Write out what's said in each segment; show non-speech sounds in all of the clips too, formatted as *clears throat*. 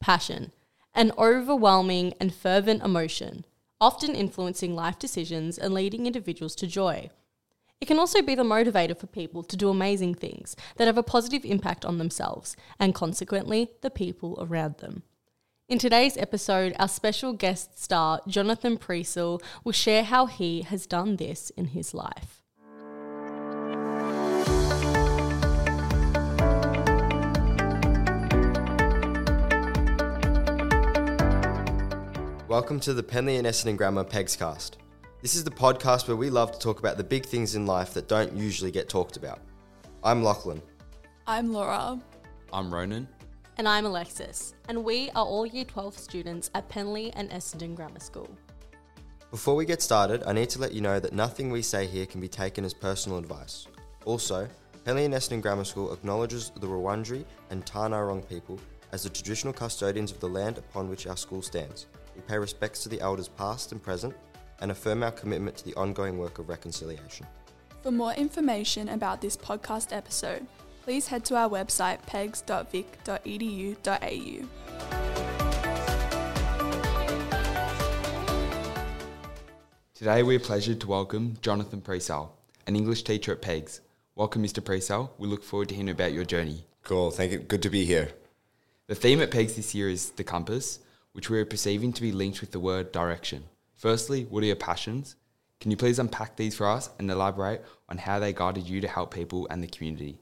passion, an overwhelming and fervent emotion, often influencing life decisions and leading individuals to joy. It can also be the motivator for people to do amazing things that have a positive impact on themselves and consequently the people around them. In today's episode, our special guest star, Jonathan Precel, will share how he has done this in his life. Welcome to the Penleigh and Essendon Grammar Pegscast. This is the podcast where we love to talk about the big things in life that don't usually get talked about. I'm Lachlan. I'm Laura. I'm Ronan. And I'm Alexis, and we are all Year 12 students at Penleigh and Essendon Grammar School. Before we get started, I need to let you know that nothing we say here can be taken as personal advice. Also, Penleigh and Essendon Grammar School acknowledges the Wurundjeri and Tarnarong people as the traditional custodians of the land upon which our school stands. We pay respects to the elders past and present and affirm our commitment to the ongoing work of reconciliation. For more information about this podcast episode, please head to our website pegs.vic.edu.au. Today we are pleasured to welcome Jonathan Precel, an English teacher at PEGS. Welcome, Mr. Precel. We look forward to hearing about your journey. Cool, thank you. Good to be here. The theme at PEGS this year is the compass, which we are perceiving to be linked with the word direction. Firstly, what are your passions? Can you please unpack these for us and elaborate on how they guided you to help people and the community?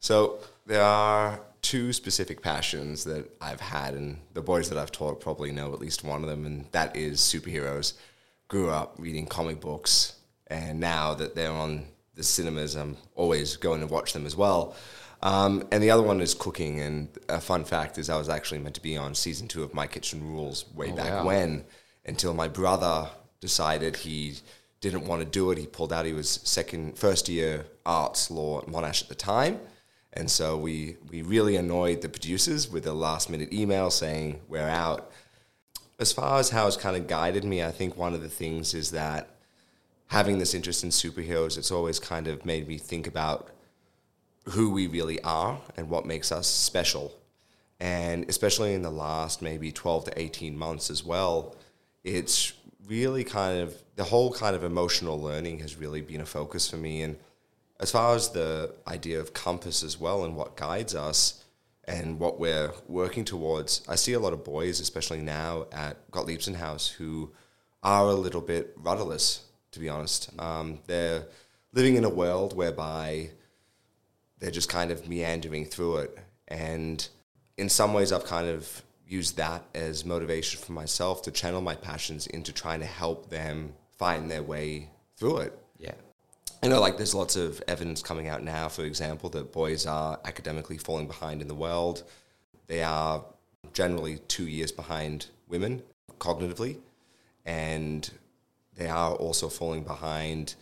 So, there are two specific passions that I've had, and the boys that I've taught probably know at least one of them, and that is superheroes. Grew up reading comic books, and now that they're on the cinemas, I'm always going to watch them as well. Um, and the other one is cooking. And a fun fact is, I was actually meant to be on season two of My Kitchen Rules way Oh, back wow. when, until my brother decided he didn't want to do it. He pulled out. He was second, first year arts law at Monash at the time. And so we, we really annoyed the producers with a last minute email saying, We're out. As far as how it's kind of guided me, I think one of the things is that having this interest in superheroes, it's always kind of made me think about who we really are and what makes us special. And especially in the last maybe 12 to 18 months as well, it's really kind of the whole kind of emotional learning has really been a focus for me. And as far as the idea of compass as well and what guides us and what we're working towards, I see a lot of boys, especially now at Gottliebsen House, who are a little bit rudderless, to be honest. Um, they're living in a world whereby they're just kind of meandering through it. And in some ways, I've kind of used that as motivation for myself to channel my passions into trying to help them find their way through it. Yeah. I know, like, there's lots of evidence coming out now, for example, that boys are academically falling behind in the world. They are generally two years behind women cognitively, and they are also falling behind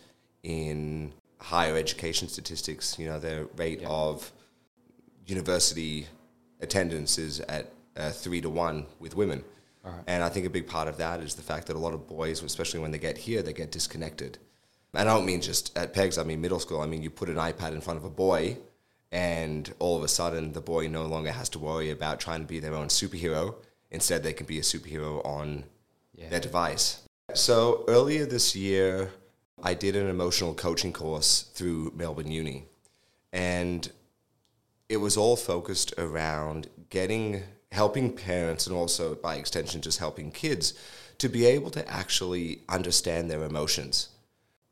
in higher education statistics. You know, their rate Yeah. of university attendance is at uh, three to one with women. Alright. And I think a big part of that is the fact that a lot of boys, especially when they get here, they get disconnected. And I don't mean just at PEGS, I mean middle school. I mean, you put an iPad in front of a boy, and all of a sudden, the boy no longer has to worry about trying to be their own superhero. Instead, they can be a superhero on Yeah. their device. So earlier this year, I did an emotional coaching course through Melbourne Uni. And it was all focused around getting helping parents and also by extension just helping kids to be able to actually understand their emotions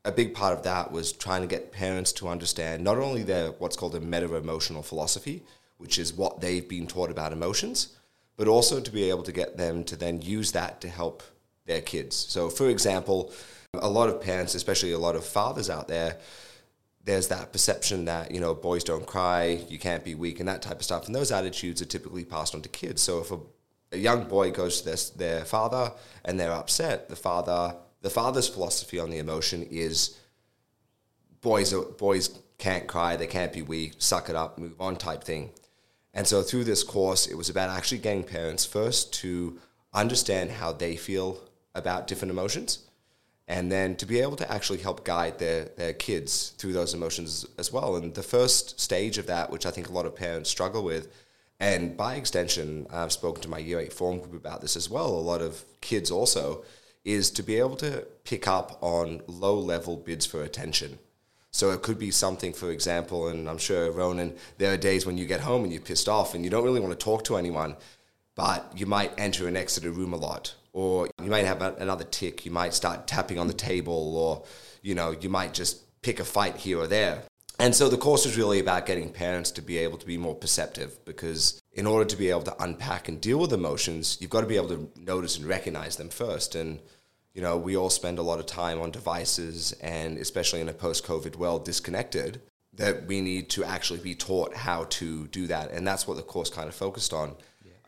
a big part of that was trying to get parents to understand not only their what's called a meta emotional philosophy which is what they've been taught about emotions but also to be able to get them to then use that to help their kids so for example a lot of parents especially a lot of fathers out there there's that perception that you know boys don't cry, you can't be weak, and that type of stuff. And those attitudes are typically passed on to kids. So if a, a young boy goes to their, their father and they're upset, the father the father's philosophy on the emotion is boys are, boys can't cry, they can't be weak, suck it up, move on type thing. And so through this course, it was about actually getting parents first to understand how they feel about different emotions and then to be able to actually help guide their, their kids through those emotions as well. And the first stage of that, which I think a lot of parents struggle with, And by extension, I've spoken to my year eight form group about this as well. A lot of kids also is to be able to pick up on low level bids for attention. So it could be something, for example, and I'm sure Ronan, there are days when you get home and you're pissed off and you don't really want to talk to anyone, but you might enter and exit a room a lot, or you might have a, another tick. You might start tapping on the table, or you know, you might just pick a fight here or there. And so the course is really about getting parents to be able to be more perceptive because in order to be able to unpack and deal with emotions, you've got to be able to notice and recognize them first. And you know, we all spend a lot of time on devices and especially in a post-COVID world disconnected that we need to actually be taught how to do that. And that's what the course kind of focused on.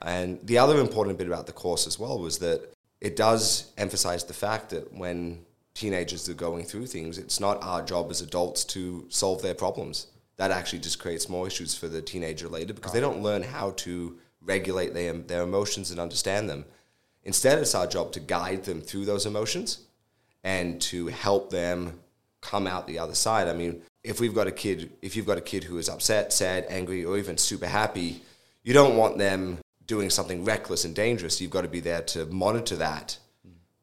And the other important bit about the course as well was that it does emphasize the fact that when teenagers are going through things, it's not our job as adults to solve their problems. That actually just creates more issues for the teenager later because they don't learn how to regulate their, their emotions and understand them. Instead, it's our job to guide them through those emotions and to help them come out the other side. I mean, if we've got a kid, if you've got a kid who is upset, sad, angry, or even super happy, you don't want them doing something reckless and dangerous. You've got to be there to monitor that.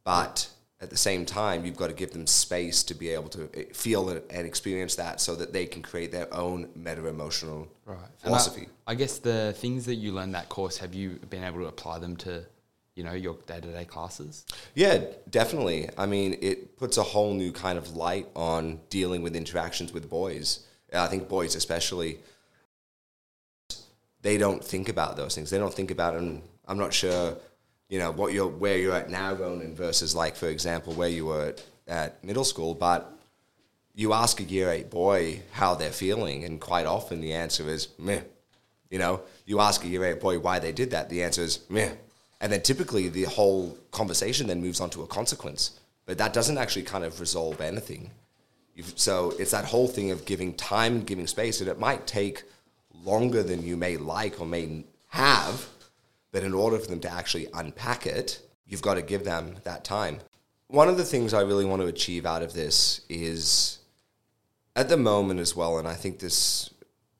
But at the same time, you've got to give them space to be able to eh, feel and experience that so that they can create their own meta emotional right. philosophy. I, I, guess the things that you learned that course, have you been able to apply them to, you know, your day to day classes? Yeah, definitely. I mean, it puts a whole new kind of light on dealing with interactions with boys. I think boys, especially, they don't think about those things. They don't think about them. I'm not sure you know what you're where you're at now, Ronan, versus like for example where you were at, at middle school. But you ask a year eight boy how they're feeling, and quite often the answer is meh. You know, you ask a year eight boy why they did that, the answer is meh. And then typically the whole conversation then moves on to a consequence. But that doesn't actually kind of resolve anything. You've, so it's that whole thing of giving time, giving space, and it might take longer than you may like or may have but in order for them to actually unpack it, you've got to give them that time. One of the things I really want to achieve out of this is at the moment as well, and I think this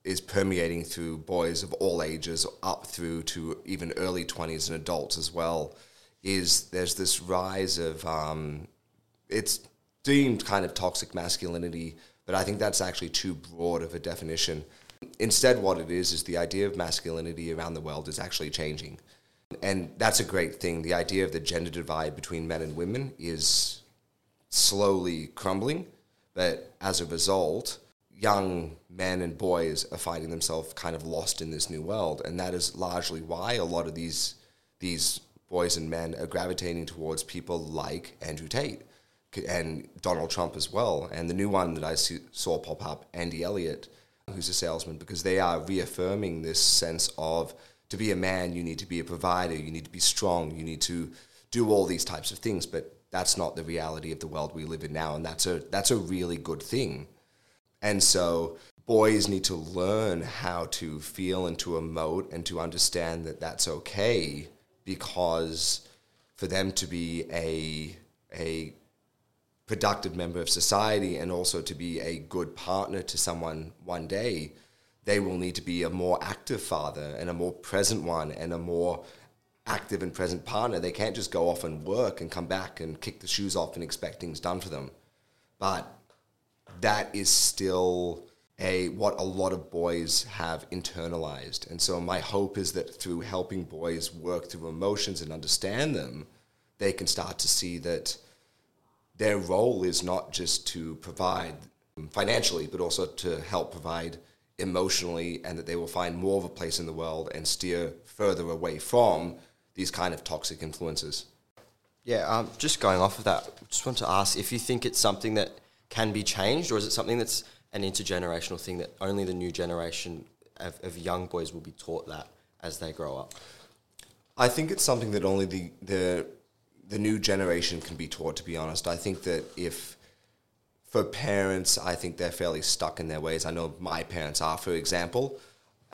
is permeating through boys of all ages up through to even early 20s and adults as well, is there's this rise of, um, it's deemed kind of toxic masculinity, but I think that's actually too broad of a definition. Instead, what it is is the idea of masculinity around the world is actually changing. And that's a great thing. The idea of the gender divide between men and women is slowly crumbling, but as a result, young men and boys are finding themselves kind of lost in this new world. And that is largely why a lot of these, these boys and men are gravitating towards people like Andrew Tate and Donald Trump as well. And the new one that I saw pop up, Andy Elliott who's a salesman, because they are reaffirming this sense of to be a man, you need to be a provider, you need to be strong, you need to do all these types of things. But that's not the reality of the world we live in now, and that's a that's a really good thing. And so boys need to learn how to feel and to emote and to understand that that's okay because for them to be a a productive member of society and also to be a good partner to someone one day, they will need to be a more active father and a more present one and a more active and present partner. They can't just go off and work and come back and kick the shoes off and expect things done for them. But that is still a what a lot of boys have internalized. And so my hope is that through helping boys work through emotions and understand them, they can start to see that their role is not just to provide financially, but also to help provide emotionally, and that they will find more of a place in the world and steer further away from these kind of toxic influences. Yeah, um, just going off of that, just want to ask if you think it's something that can be changed, or is it something that's an intergenerational thing that only the new generation of, of young boys will be taught that as they grow up? I think it's something that only the, the the new generation can be taught. To be honest, I think that if for parents, I think they're fairly stuck in their ways. I know my parents are, for example.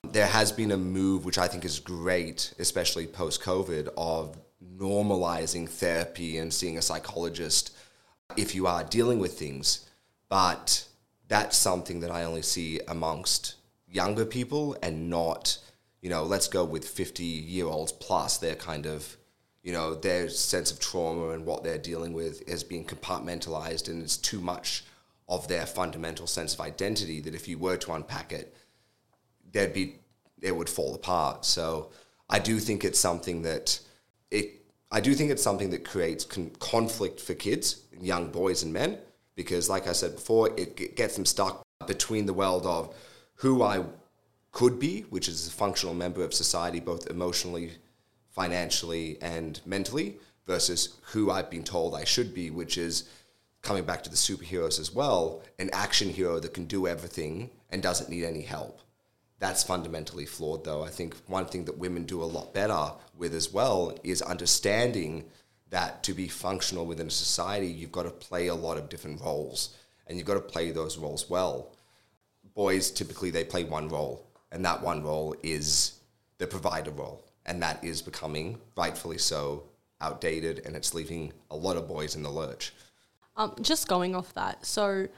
There has been a move, which I think is great, especially post COVID, of normalizing therapy and seeing a psychologist if you are dealing with things. But that's something that I only see amongst younger people and not you know, let's go with 50 year olds plus, they're kind of, you know, their sense of trauma and what they're dealing with is being compartmentalized and it's too much of their fundamental sense of identity that if you were to unpack it, there'd be, it would fall apart. So I do think it's something that it, I do think it's something that creates con- conflict for kids, young boys and men, because like I said before, it gets them stuck between the world of who I could be, which is a functional member of society, both emotionally, financially, and mentally, versus who I've been told I should be, which is coming back to the superheroes as well, an action hero that can do everything and doesn't need any help. That's fundamentally flawed, though. I think one thing that women do a lot better with as well is understanding that to be functional within a society, you've got to play a lot of different roles and you've got to play those roles well. Boys typically they play one role, and that one role is the provider role, and that is becoming rightfully so outdated, and it's leaving a lot of boys in the lurch. Um, just going off that, so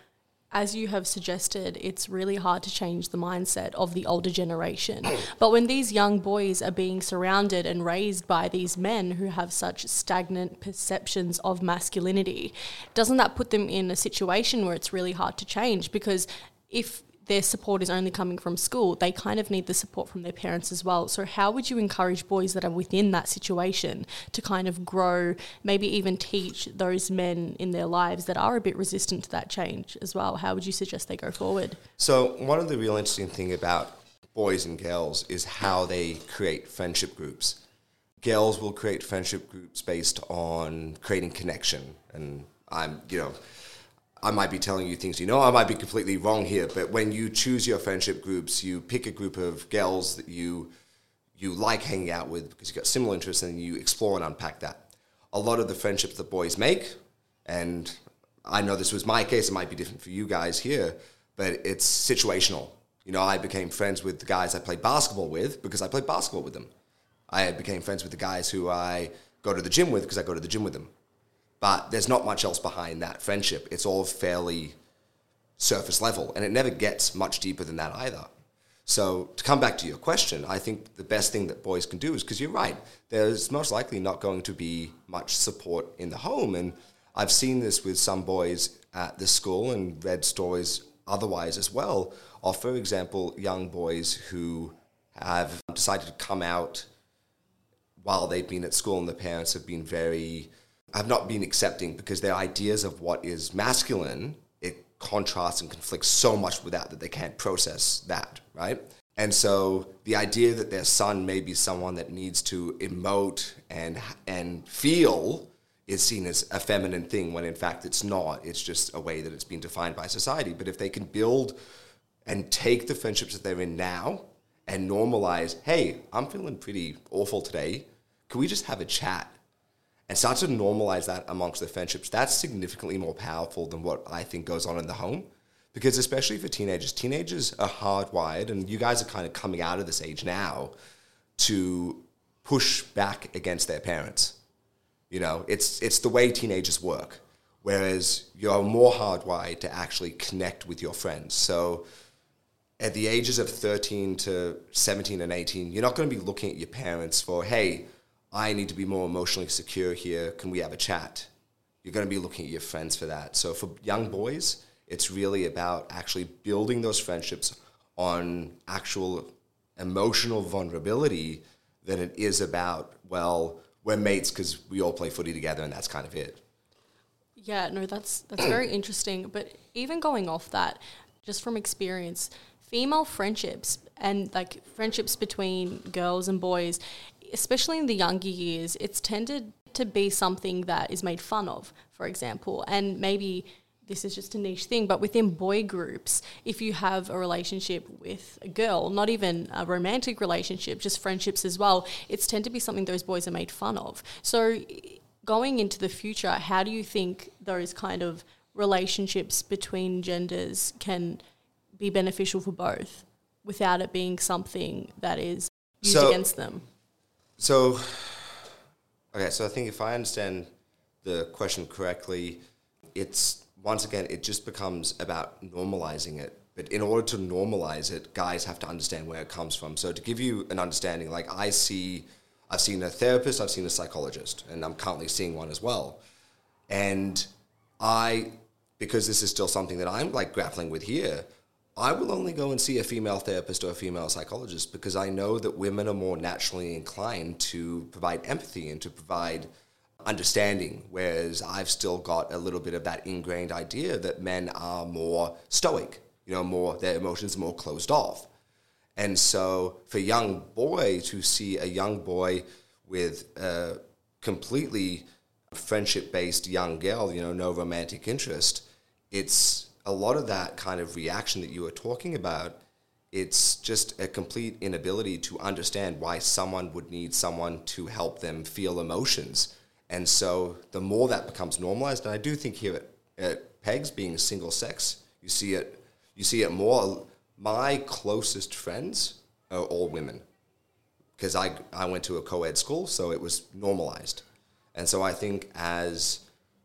as you have suggested, it's really hard to change the mindset of the older generation. *coughs* but when these young boys are being surrounded and raised by these men who have such stagnant perceptions of masculinity, doesn't that put them in a situation where it's really hard to change? Because if their support is only coming from school, they kind of need the support from their parents as well. So, how would you encourage boys that are within that situation to kind of grow, maybe even teach those men in their lives that are a bit resistant to that change as well? How would you suggest they go forward? So one of the real interesting thing about boys and girls is how they create friendship groups. Girls will create friendship groups based on creating connection, and I'm you know. I might be telling you things you know, I might be completely wrong here, but when you choose your friendship groups, you pick a group of girls that you you like hanging out with because you've got similar interests and you explore and unpack that. A lot of the friendships that boys make, and I know this was my case, it might be different for you guys here, but it's situational. You know, I became friends with the guys I played basketball with because I played basketball with them. I became friends with the guys who I go to the gym with because I go to the gym with them. But there's not much else behind that friendship. It's all fairly surface level, and it never gets much deeper than that either. So to come back to your question, I think the best thing that boys can do is because you're right, there's most likely not going to be much support in the home, and I've seen this with some boys at the school and read stories otherwise as well. Of, for example, young boys who have decided to come out while they've been at school, and the parents have been very have not been accepting because their ideas of what is masculine it contrasts and conflicts so much with that that they can't process that right? And so the idea that their son may be someone that needs to emote and and feel is seen as a feminine thing when in fact it's not. It's just a way that it's been defined by society. But if they can build and take the friendships that they're in now and normalize hey i'm feeling pretty awful today. Can we just have a chat and start to normalize that amongst the friendships, that's significantly more powerful than what I think goes on in the home. Because especially for teenagers, teenagers are hardwired, and you guys are kind of coming out of this age now to push back against their parents. You know, it's it's the way teenagers work. Whereas you're more hardwired to actually connect with your friends. So at the ages of 13 to 17 and 18, you're not going to be looking at your parents for, hey, I need to be more emotionally secure here. Can we have a chat? You're going to be looking at your friends for that. So for young boys, it's really about actually building those friendships on actual emotional vulnerability than it is about, well, we're mates because we all play footy together and that's kind of it. Yeah, no, that's that's very *clears throat* interesting. But even going off that, just from experience, female friendships and like friendships between girls and boys, especially in the younger years, it's tended to be something that is made fun of, for example, and maybe this is just a niche thing, but within boy groups, if you have a relationship with a girl, not even a romantic relationship, just friendships as well, it's tend to be something those boys are made fun of. So, going into the future, how do you think those kind of relationships between genders can be beneficial for both without it being something that is used So- against them? So, okay, so I think if I understand the question correctly, it's once again, it just becomes about normalizing it. But in order to normalize it, guys have to understand where it comes from. So to give you an understanding, like I see, I've seen a therapist, I've seen a psychologist, and I'm currently seeing one as well. And I, because this is still something that I'm like grappling with here, I will only go and see a female therapist or a female psychologist because I know that women are more naturally inclined to provide empathy and to provide understanding, whereas I've still got a little bit of that ingrained idea that men are more stoic, you know, more their emotions are more closed off. And so for a young boy to see a young boy with a completely friendship based young girl, you know, no romantic interest, it's a lot of that kind of reaction that you were talking about. It's just a complete inability to understand why someone would need someone to help them feel emotions. And so the more that becomes normalized, and I do think here at, at Pegs being single sex, you see it you see it more. My closest friends are all women because I, I went to a co ed school, so it was normalized. And so I think as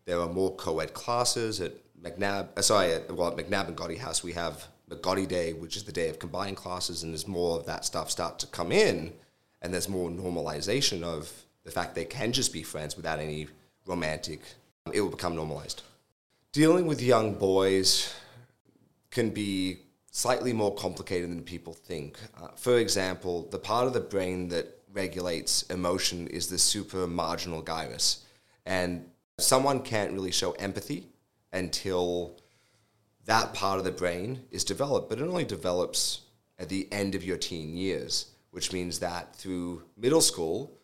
there are more co ed classes at McNab, uh, sorry, at, well, at McNab and Gotti House, we have McGotti Day, which is the day of combining classes, and there's more of that stuff start to come in, and there's more normalization of the fact they can just be friends without any romantic, it will become normalized. Dealing with young boys can be slightly more complicated than people think. Uh, for example, the part of the brain that regulates emotion is the supramarginal gyrus. And someone can't really show empathy until that part of the brain is developed, but it only develops at the end of your teen years, which means that through middle school,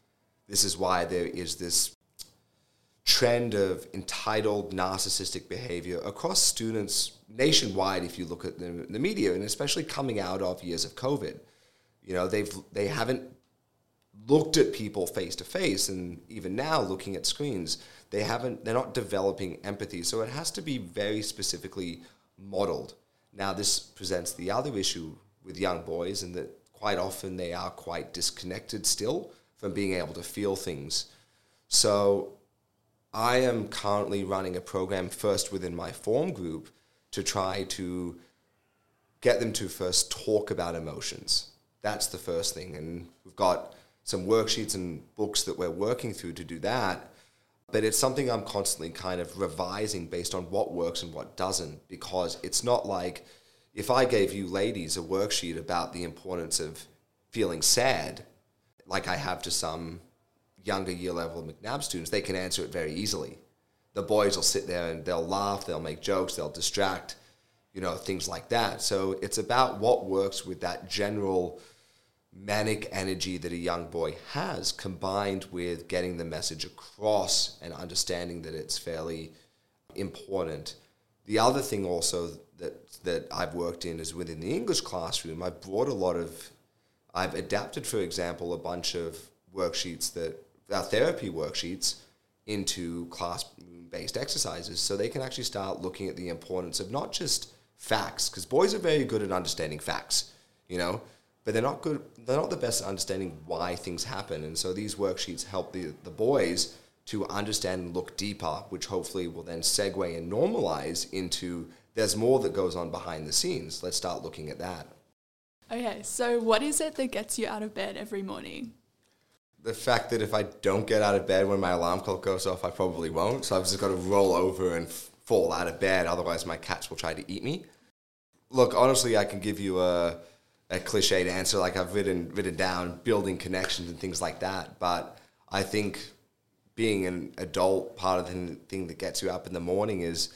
this is why there is this trend of entitled narcissistic behavior across students nationwide if you look at the, the media and especially coming out of years of covid. You know they've they haven't looked at people face to face and even now looking at screens they haven't they're not developing empathy so it has to be very specifically modeled now this presents the other issue with young boys and that quite often they are quite disconnected still from being able to feel things so I am currently running a program first within my form group to try to get them to first talk about emotions. That's the first thing. And we've got some worksheets and books that we're working through to do that. But it's something I'm constantly kind of revising based on what works and what doesn't, because it's not like if I gave you ladies a worksheet about the importance of feeling sad, like I have to some younger year level McNab students, they can answer it very easily. The boys will sit there and they'll laugh, they'll make jokes, they'll distract, you know, things like that. So it's about what works with that general manic energy that a young boy has combined with getting the message across and understanding that it's fairly important. The other thing also that that I've worked in is within the English classroom, I've brought a lot of I've adapted, for example, a bunch of worksheets that our therapy worksheets into class-based exercises so they can actually start looking at the importance of not just facts because boys are very good at understanding facts you know but they're not good they're not the best at understanding why things happen and so these worksheets help the, the boys to understand and look deeper which hopefully will then segue and normalize into there's more that goes on behind the scenes let's start looking at that Okay, so what is it that gets you out of bed every morning? the fact that if I don't get out of bed when my alarm clock goes off, I probably won't. So I've just got to roll over and f- fall out of bed. Otherwise, my cats will try to eat me. Look, honestly, I can give you a, a cliched answer like I've written written down, building connections and things like that. But I think being an adult, part of the thing that gets you up in the morning is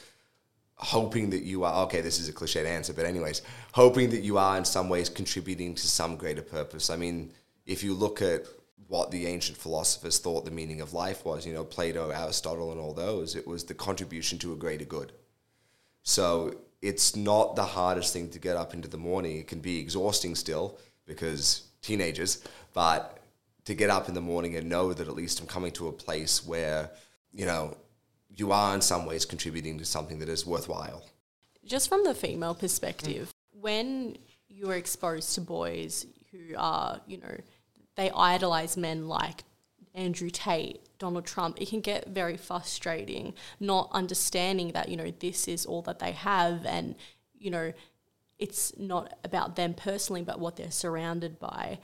hoping that you are okay this is a cliched answer but anyways hoping that you are in some ways contributing to some greater purpose i mean if you look at what the ancient philosophers thought the meaning of life was, you know, Plato, Aristotle, and all those. It was the contribution to a greater good. So it's not the hardest thing to get up into the morning. It can be exhausting still because teenagers, but to get up in the morning and know that at least I'm coming to a place where, you know, you are in some ways contributing to something that is worthwhile. Just from the female perspective, mm. when you're exposed to boys who are, you know, they idolize men like Andrew Tate, Donald Trump, it can get very frustrating not understanding that, you know, this is all that they have and, you know, it's not about them personally, but what they're surrounded by.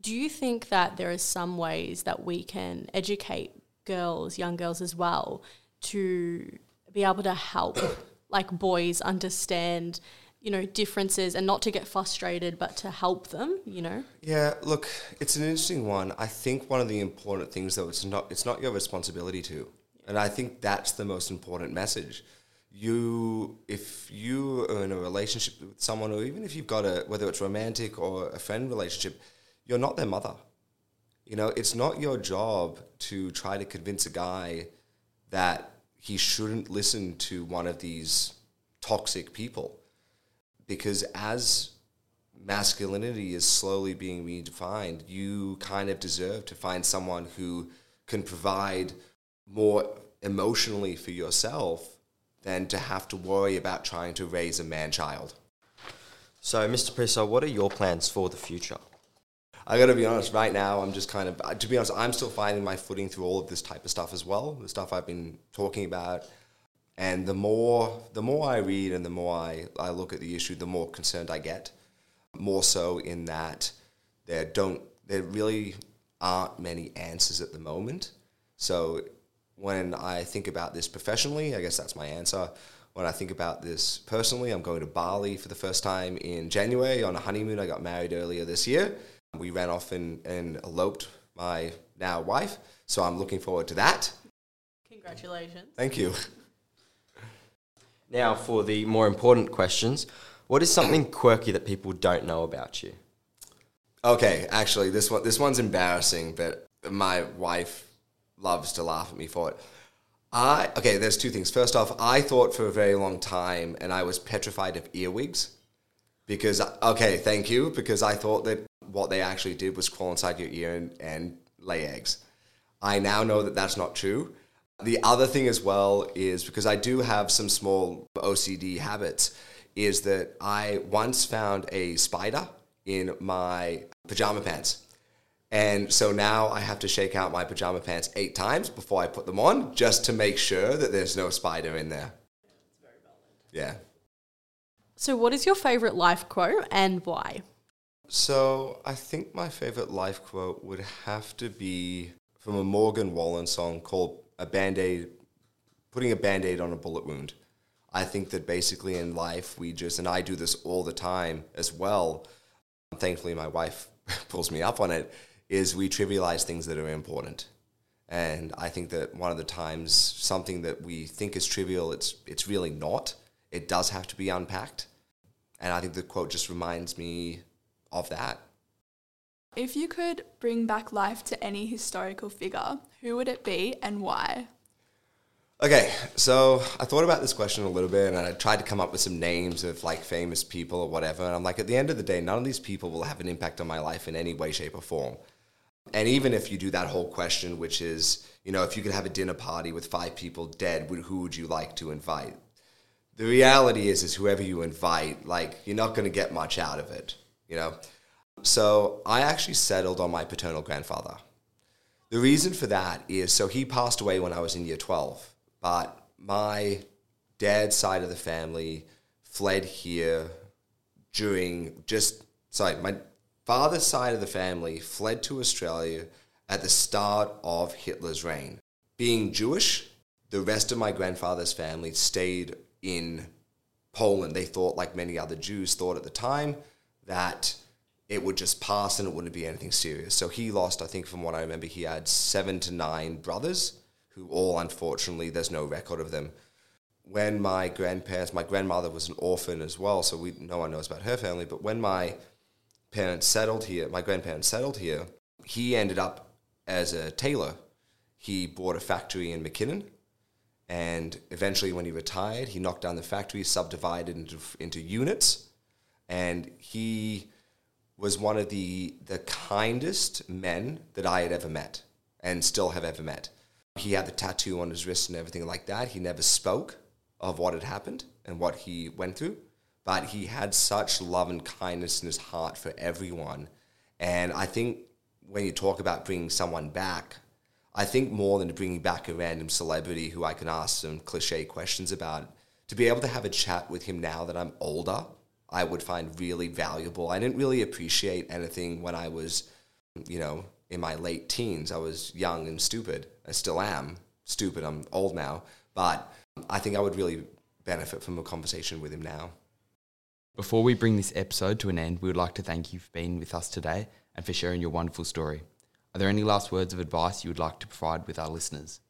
Do you think that there are some ways that we can educate girls, young girls as well, to be able to help *coughs* like boys understand, you know, differences and not to get frustrated, but to help them, you know? Yeah, look, it's an interesting one. I think one of the important things, though, it's not it's not your responsibility to, and I think that's the most important message. You, if you are in a relationship with someone, or even if you've got a whether it's romantic or a friend relationship, you're not their mother. You know, it's not your job to try to convince a guy that he shouldn't listen to one of these toxic people because as masculinity is slowly being redefined, you kind of deserve to find someone who can provide more emotionally for yourself than to have to worry about trying to raise a man child. So, Mr. Precel, what are your plans for the future? I got to be honest. Right now, I'm just kind of, to be honest, I'm still finding my footing through all of this type of stuff as well. The stuff I've been talking about, and the more the more I read and the more I, I look at the issue, the more concerned I get. More so in that there don't there really aren't many answers at the moment. So when I think about this professionally, I guess that's my answer. When I think about this personally, I'm going to Bali for the first time in January on a honeymoon. I got married earlier this year. We ran off and, and eloped my now wife. So I'm looking forward to that. Congratulations. Thank you. Now, for the more important questions, what is something quirky that people don't know about you? Okay, actually, this one this one's embarrassing, but my wife loves to laugh at me for it. I okay. There's two things. First off, I thought for a very long time, and I was petrified of earwigs, because okay, thank you, because I thought that what they actually did was crawl inside your ear and, and lay eggs. I now know that that's not true. The other thing as well is because I do have some small OCD habits, is that I once found a spider in my pajama pants. And so now I have to shake out my pajama pants eight times before I put them on just to make sure that there's no spider in there. Yeah. So, what is your favorite life quote and why? So I think my favorite life quote would have to be from a Morgan Wallen song called "A Band Aid," putting a band aid on a bullet wound. I think that basically in life we just, and I do this all the time as well. Thankfully, my wife *laughs* pulls me up on it. Is we trivialize things that are important, and I think that one of the times something that we think is trivial, it's it's really not. It does have to be unpacked, and I think the quote just reminds me of that. If you could bring back life to any historical figure, who would it be and why? Okay, so I thought about this question a little bit and I tried to come up with some names of like famous people or whatever. And I'm like, at the end of the day, none of these people will have an impact on my life in any way, shape, or form. And even if you do that whole question, which is, you know, if you could have a dinner party with five people dead, who would you like to invite? The reality is, is whoever you invite, like, you're not going to get much out of it, you know? So I actually settled on my paternal grandfather. The reason for that is so he passed away when I was in year 12 but my dad's side of the family fled here during just sorry, my father's side of the family fled to Australia at the start of Hitler's reign. Being Jewish, the rest of my grandfather's family stayed in Poland. They thought, like many other Jews thought at the time, that it would just pass and it wouldn't be anything serious. So he lost, I think, from what I remember, he had seven to nine brothers who all unfortunately there's no record of them. When my grandparents, my grandmother was an orphan as well, so we no one knows about her family. But when my parents settled here, my grandparents settled here, he ended up as a tailor. He bought a factory in McKinnon, and eventually, when he retired, he knocked down the factory, subdivided into into units, and he was one of the the kindest men that I had ever met, and still have ever met he had the tattoo on his wrist and everything like that. He never spoke of what had happened and what he went through, but he had such love and kindness in his heart for everyone. And I think when you talk about bringing someone back, I think more than bringing back a random celebrity who I can ask some cliche questions about, to be able to have a chat with him now that I'm older, I would find really valuable. I didn't really appreciate anything when I was, you know, in my late teens. I was young and stupid. I still am stupid. I'm old now, but I think I would really benefit from a conversation with him now. Before we bring this episode to an end, we would like to thank you for being with us today and for sharing your wonderful story. Are there any last words of advice you would like to provide with our listeners?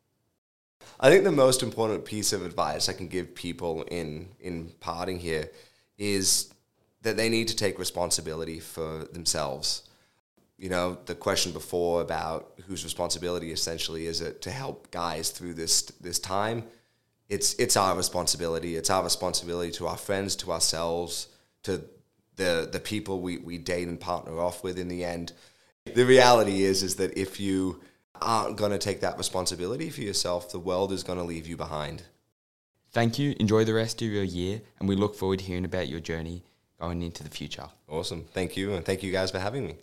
I think the most important piece of advice I can give people in in parting here is that they need to take responsibility for themselves. You know, the question before about whose responsibility essentially is it to help guys through this this time. It's it's our responsibility. It's our responsibility to our friends, to ourselves, to the the people we, we date and partner off with in the end. The reality is is that if you aren't to take that responsibility for yourself, the world is to leave you behind. Thank you. Enjoy the rest of your year, and we look forward to hearing about your journey going into the future. Awesome. Thank you. And thank you guys for having me.